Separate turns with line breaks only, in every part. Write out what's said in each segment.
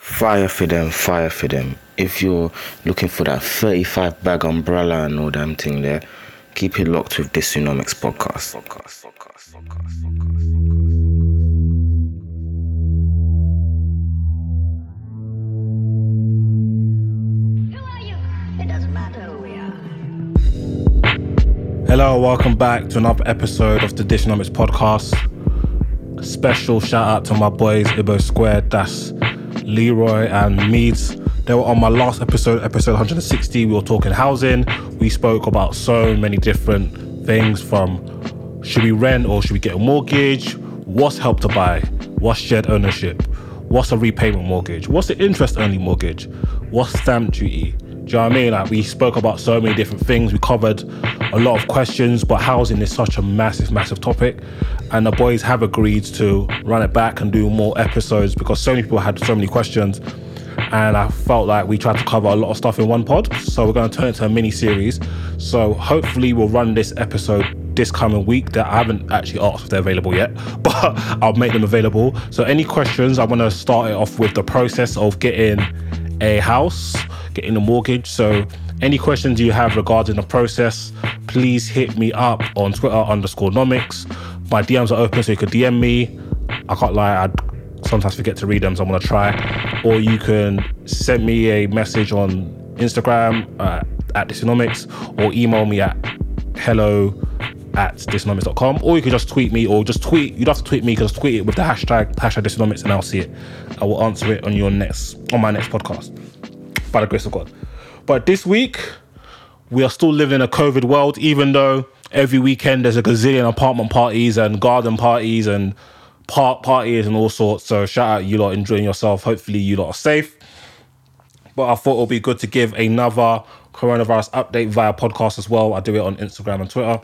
Fire for them, fire for them. If you're looking for that 35 bag umbrella and all damn thing there, keep it locked with this Dysonomics podcast. podcast, podcast, podcast
Hello, welcome back to another episode of the Dysonomics podcast. A special shout out to my boys Ibo Squared, that's Leroy and Meads. They were on my last episode, episode 160. We were talking housing. We spoke about so many different things from should we rent or should we get a mortgage? What's help to buy? What's shared ownership? What's a repayment mortgage? What's the interest only mortgage? What's stamp duty? Do you know what I mean? Like we spoke about so many different things. We covered a lot of questions, but housing is such a massive, massive topic. And the boys have agreed to run it back and do more episodes because so many people had so many questions. And I felt like we tried to cover a lot of stuff in one pod. So we're going to turn it to a mini series. So hopefully we'll run this episode this coming week that I haven't actually asked if they're available yet, but I'll make them available. So any questions, I want to start it off with the process of getting a house, getting a mortgage. So any questions you have regarding the process, please hit me up on Twitter underscore nomics. My DMs are open, so you could DM me. I can't lie, I sometimes forget to read them, so I'm gonna try. Or you can send me a message on Instagram uh, at Dysonomics or email me at hello at dysonomics.com or you can just tweet me or just tweet you don't have to tweet me just tweet it with the hashtag hashtag dysonomics and I'll see it I will answer it on your next on my next podcast by the grace of God. But this week we are still living in a COVID world even though every weekend there's a gazillion apartment parties and garden parties and park parties and all sorts. So shout out you lot enjoying yourself. Hopefully you lot are safe. But I thought it would be good to give another coronavirus update via podcast as well. I do it on Instagram and Twitter.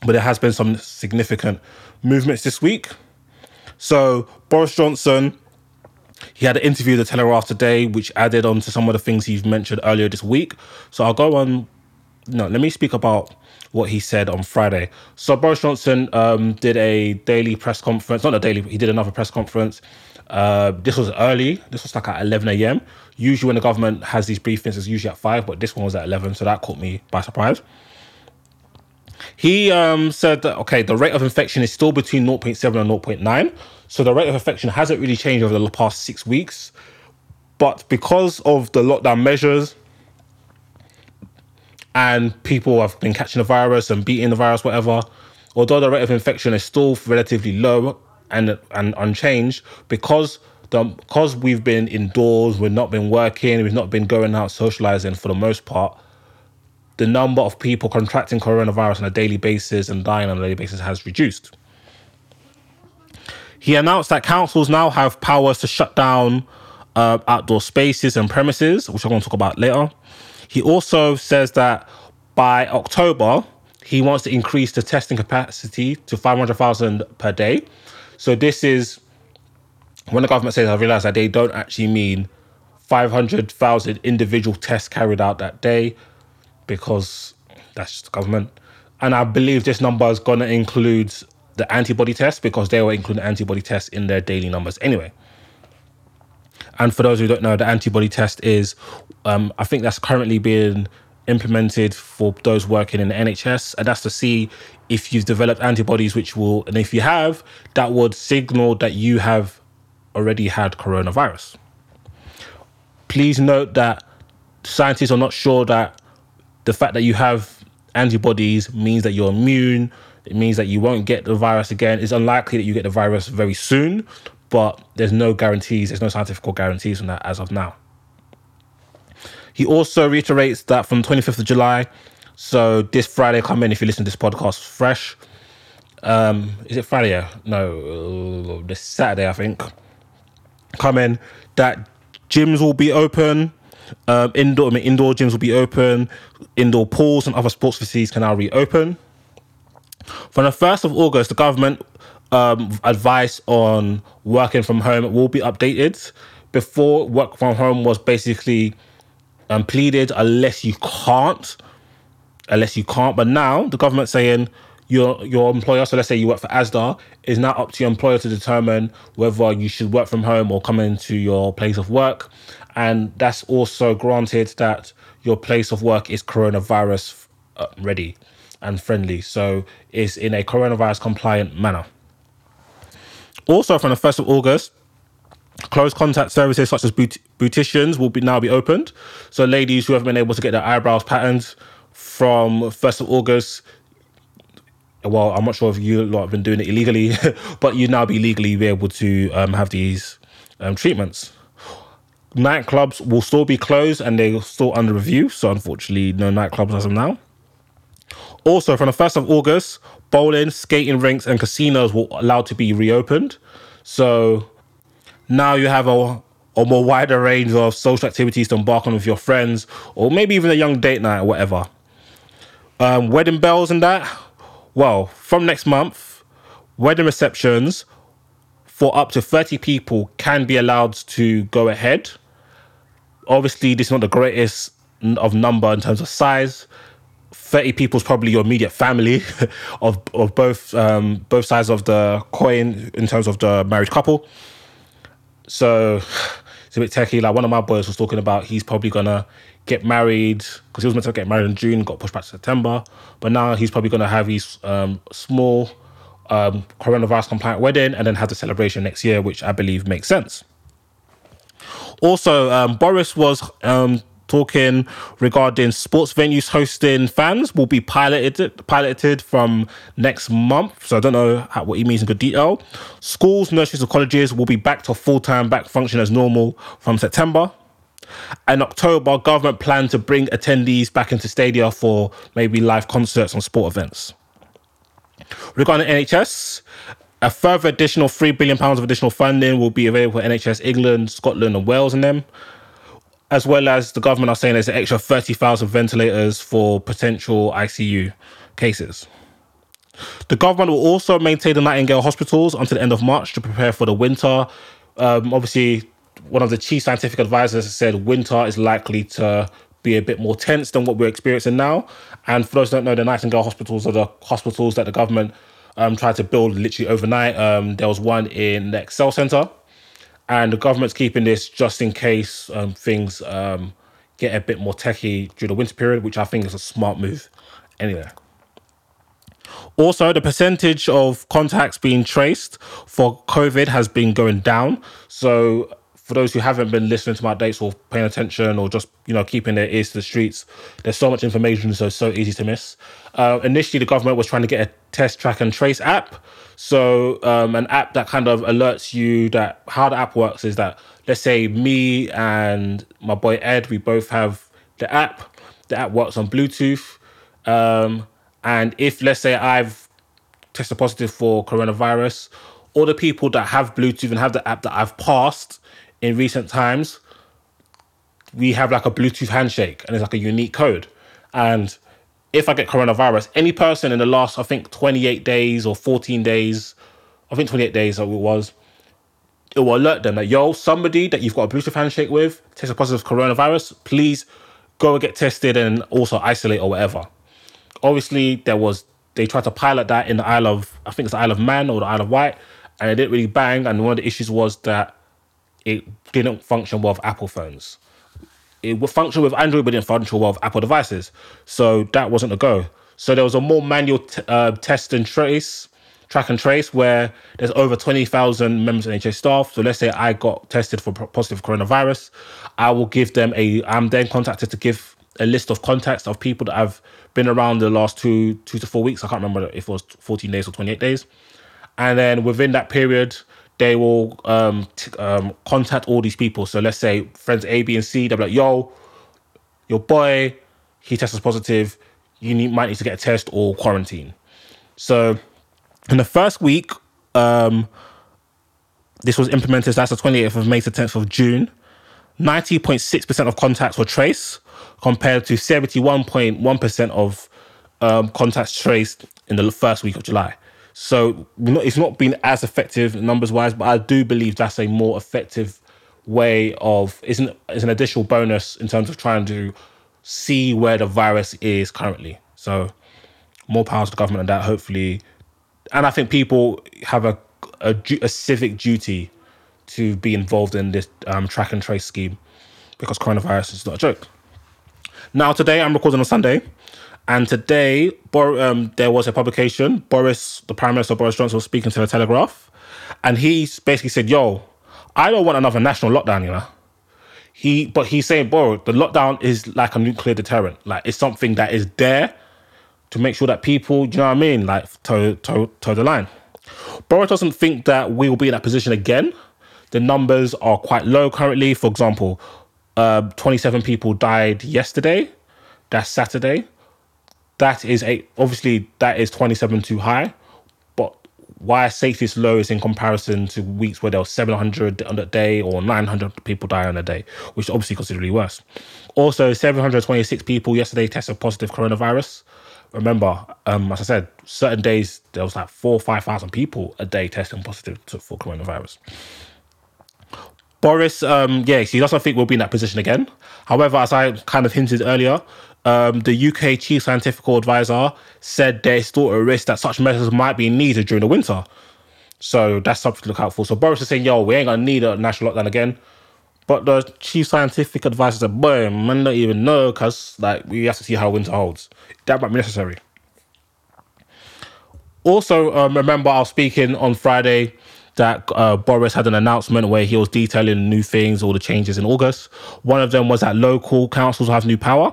But there has been some significant movements this week. So Boris Johnson, he had an interview with the Telegraph today, which added on to some of the things he's mentioned earlier this week. So I'll go on. No, let me speak about what he said on Friday. So Boris Johnson um, did a daily press conference, not a daily, he did another press conference. Uh, this was early. This was like at 11 a.m. Usually when the government has these briefings, it's usually at 5, but this one was at 11, so that caught me by surprise. He um, said that, okay, the rate of infection is still between 0.7 and 0.9. So the rate of infection hasn't really changed over the past six weeks. But because of the lockdown measures and people have been catching the virus and beating the virus, whatever, although the rate of infection is still relatively low and, and unchanged, because the, because we've been indoors, we've not been working, we've not been going out socializing for the most part, the number of people contracting coronavirus on a daily basis and dying on a daily basis has reduced. He announced that councils now have powers to shut down uh, outdoor spaces and premises, which I'm going to talk about later. He also says that by October, he wants to increase the testing capacity to 500,000 per day. So this is when the government says, I realize that they don't actually mean 500,000 individual tests carried out that day, because that's just the government. And I believe this number is going to include the antibody test because they were including antibody tests in their daily numbers anyway. And for those who don't know, the antibody test is, um, I think that's currently being implemented for those working in the NHS, and that's to see if you've developed antibodies, which will, and if you have, that would signal that you have already had coronavirus. Please note that scientists are not sure that the fact that you have antibodies means that you're immune. It means that you won't get the virus again. It's unlikely that you get the virus very soon, but there's no guarantees. There's no scientific guarantees on that as of now. He also reiterates that from 25th of July, so this Friday come in if you listen to this podcast fresh, um, is it Friday? No, this Saturday, I think. Come in that gyms will be open. Um, indoor, I mean, indoor gyms will be open. Indoor pools and other sports facilities can now reopen. From the 1st of August, the government um, advice on working from home will be updated. Before, work from home was basically um, pleaded unless you can't, unless you can't. But now the government's saying your your employer, so let's say you work for ASDA, is now up to your employer to determine whether you should work from home or come into your place of work. And that's also granted that your place of work is coronavirus uh, ready and friendly. So it's in a coronavirus compliant manner. Also, from the 1st of August, close contact services such as beaut- beauticians will be now be opened. So ladies who haven't been able to get their eyebrows patterned from 1st of August, well, I'm not sure if you lot have been doing it illegally, but you now be legally be able to um, have these um, treatments. Nightclubs will still be closed and they're still under review. So unfortunately, no nightclubs as of now. Also, from the 1st of August, bowling, skating rinks, and casinos will allowed to be reopened. So now you have a, a more wider range of social activities to embark on with your friends, or maybe even a young date night or whatever. Um, wedding bells and that. Well, from next month, wedding receptions for up to 30 people can be allowed to go ahead. Obviously, this is not the greatest of number in terms of size. 30 people is probably your immediate family of, of both um, both sides of the coin in terms of the married couple. So it's a bit techie. Like one of my boys was talking about, he's probably gonna get married because he was meant to get married in June, got pushed back to September. But now he's probably gonna have his um, small um, coronavirus compliant wedding and then have the celebration next year, which I believe makes sense. Also, um, Boris was um, talking regarding sports venues hosting fans will be piloted piloted from next month. So I don't know how, what he means in good detail. Schools, nurseries, and colleges will be back to full time back function as normal from September. In October, government plan to bring attendees back into stadia for maybe live concerts and sport events. Regarding NHS, a further additional three billion pounds of additional funding will be available for NHS England, Scotland, and Wales in them as well as the government are saying there's an extra 30,000 ventilators for potential ICU cases. The government will also maintain the Nightingale hospitals until the end of March to prepare for the winter. Um, obviously, one of the chief scientific advisors said winter is likely to be a bit more tense than what we're experiencing now. And for those who don't know, the Nightingale hospitals are the hospitals that the government um, tried to build literally overnight. Um, there was one in the Excel Centre and the government's keeping this just in case um, things um, get a bit more techy during the winter period, which I think is a smart move. Anyway. Also, the percentage of contacts being traced for COVID has been going down. So, for those who haven't been listening to my dates or paying attention or just you know keeping their ears to the streets, there's so much information, so so easy to miss. Uh, initially, the government was trying to get a test, track, and trace app so um, an app that kind of alerts you that how the app works is that let's say me and my boy Ed, we both have the app. The app works on Bluetooth, um, and if let's say I've tested positive for coronavirus, all the people that have Bluetooth and have the app that I've passed in recent times, we have like a Bluetooth handshake, and it's like a unique code, and if I get coronavirus, any person in the last, I think, 28 days or 14 days, I think 28 days it was, it will alert them that, yo, somebody that you've got a Bluetooth handshake with tested positive coronavirus, please go and get tested and also isolate or whatever. Obviously, there was, they tried to pilot that in the Isle of, I think it's the Isle of Man or the Isle of Wight, and it didn't really bang. And one of the issues was that it didn't function well with Apple phones it would function with Android, but didn't function well with Apple devices. So that wasn't a go. So there was a more manual t- uh, test and trace track and trace where there's over 20,000 members of NHS staff. So let's say I got tested for positive coronavirus. I will give them a, I'm then contacted to give a list of contacts of people that I've been around the last two, two to four weeks. I can't remember if it was 14 days or 28 days. And then within that period, they will um, t- um, contact all these people. So let's say friends A, B, and C, they're like, yo, your boy, he tested positive. You need, might need to get a test or quarantine. So in the first week, um, this was implemented. That's the 28th of May to 10th of June. 90.6% of contacts were traced compared to 71.1% of um, contacts traced in the first week of July. So it's not been as effective numbers wise, but I do believe that's a more effective way of is an, it's an additional bonus in terms of trying to see where the virus is currently. So more power to the government and that hopefully, and I think people have a a, a civic duty to be involved in this um, track and trace scheme because coronavirus is not a joke. Now today I'm recording on Sunday. And today, um, there was a publication. Boris, the Prime Minister Boris Johnson, was speaking to the Telegraph, and he basically said, "Yo, I don't want another national lockdown, you know." He, but he's saying, "Bro, the lockdown is like a nuclear deterrent. Like it's something that is there to make sure that people, you know what I mean, like toe toe toe the line." Boris doesn't think that we will be in that position again. The numbers are quite low currently. For example, uh, 27 people died yesterday. That's Saturday that is a obviously that is 27 too high but why safety is low is in comparison to weeks where there was 700 on a day or 900 people die on a day which is obviously considerably worse. Also 726 people yesterday tested positive coronavirus. Remember um, as i said certain days there was like four or five thousand people a day testing positive to, for coronavirus. Boris, um, yeah, he doesn't think we'll be in that position again. However, as I kind of hinted earlier, um, the UK chief scientific advisor said there's still a risk that such measures might be needed during the winter. So that's something to look out for. So Boris is saying, yo, we ain't gonna need a national lockdown again. But the chief scientific advisor said, boy, man don't even know because like we have to see how winter holds. That might be necessary. Also, um, remember I was speaking on Friday that uh, Boris had an announcement where he was detailing new things, all the changes in August. One of them was that local councils have new power.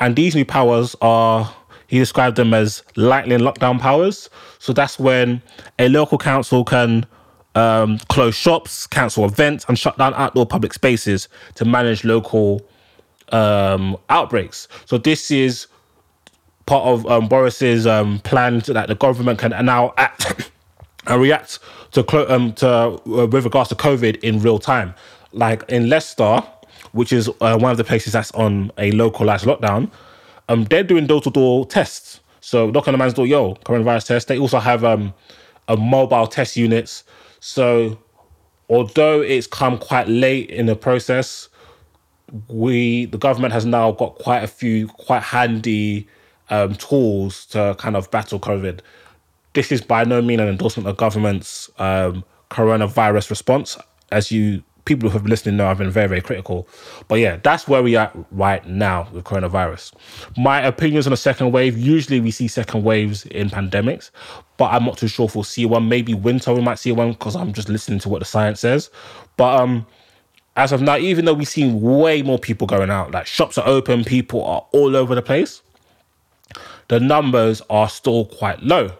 And these new powers are, he described them as lightning lockdown powers. So that's when a local council can um, close shops, cancel events, and shut down outdoor public spaces to manage local um, outbreaks. So this is part of um, Boris's um, plan that the government can now act and react to um, to uh, with regards to COVID in real time. Like in Leicester, which is uh, one of the places that's on a localized lockdown, um, they're doing door to door tests. So knock on the man's door, yo, coronavirus test. They also have um, a mobile test units. So although it's come quite late in the process, we the government has now got quite a few quite handy um, tools to kind of battle COVID. This is by no means an endorsement of the government's um, coronavirus response. As you people who have been listening know I've been very, very critical. But yeah, that's where we are right now with coronavirus. My opinions on the second wave, usually we see second waves in pandemics, but I'm not too sure if we'll see one. Maybe winter we might see one because I'm just listening to what the science says. But um as of now, even though we've seen way more people going out, like shops are open, people are all over the place, the numbers are still quite low.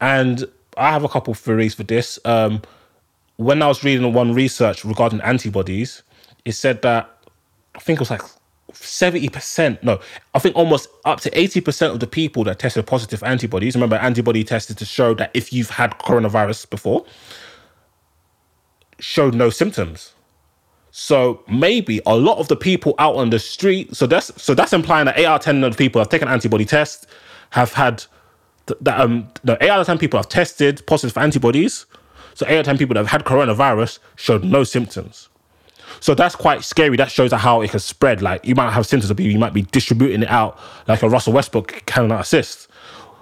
And I have a couple theories for this. Um, when I was reading one research regarding antibodies, it said that I think it was like 70%, no, I think almost up to 80% of the people that tested positive antibodies, remember, antibody tested to show that if you've had coronavirus before, showed no symptoms. So maybe a lot of the people out on the street, so that's so that's implying that eight out of ten of the people have taken antibody test, have had that um no eight out of ten people have tested positive for antibodies, so eight out of 10 people that have had coronavirus showed no symptoms. So that's quite scary. That shows how it can spread. Like you might have symptoms of people, you might be distributing it out like a Russell Westbrook cannot assist,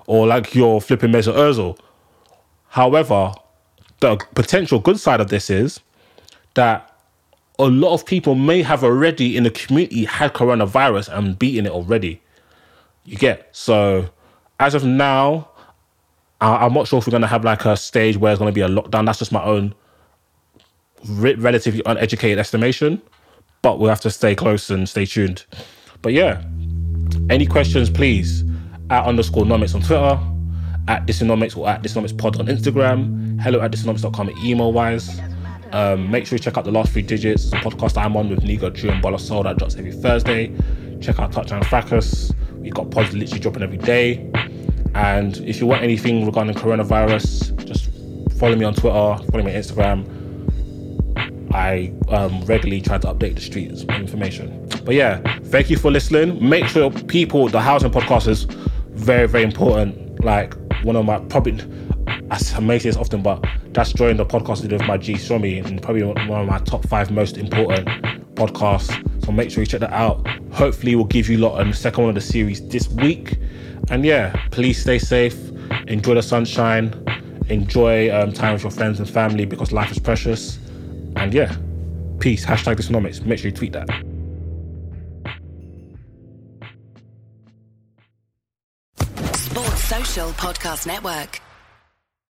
or like you're flipping Mesut Ozil. However, the potential good side of this is that a lot of people may have already in the community had coronavirus and beaten it already. You get so as of now, I, am not sure if we're gonna have like a stage where it's gonna be a lockdown. That's just my own re- relatively uneducated estimation, but we'll have to stay close and stay tuned. But yeah, any questions, please at underscore nomics on Twitter, at Dysonomics or at Dysonomics Pod on Instagram, hello at dysonomics.com email wise. Um, make sure you check out the last three digits. It's a podcast I'm on with Nigo, Drew, and Bola Soul that drops every Thursday. Check out Touchdown Fracas. We've got pods literally dropping every day. And if you want anything regarding coronavirus, just follow me on Twitter, follow me on Instagram. I um, regularly try to update the streets with information. But yeah, thank you for listening. Make sure people, the housing podcast is very, very important. Like one of my probably, I may say this often, but that's joined the podcast with my G Shomi and probably one of my top five most important podcasts. So make sure you check that out. Hopefully, we'll give you a lot on the second one of the series this week. And yeah, please stay safe, enjoy the sunshine, enjoy um, time with your friends and family because life is precious. And yeah, peace. Hashtag Dysonomics. Make sure you tweet that.
Sports Social Podcast Network.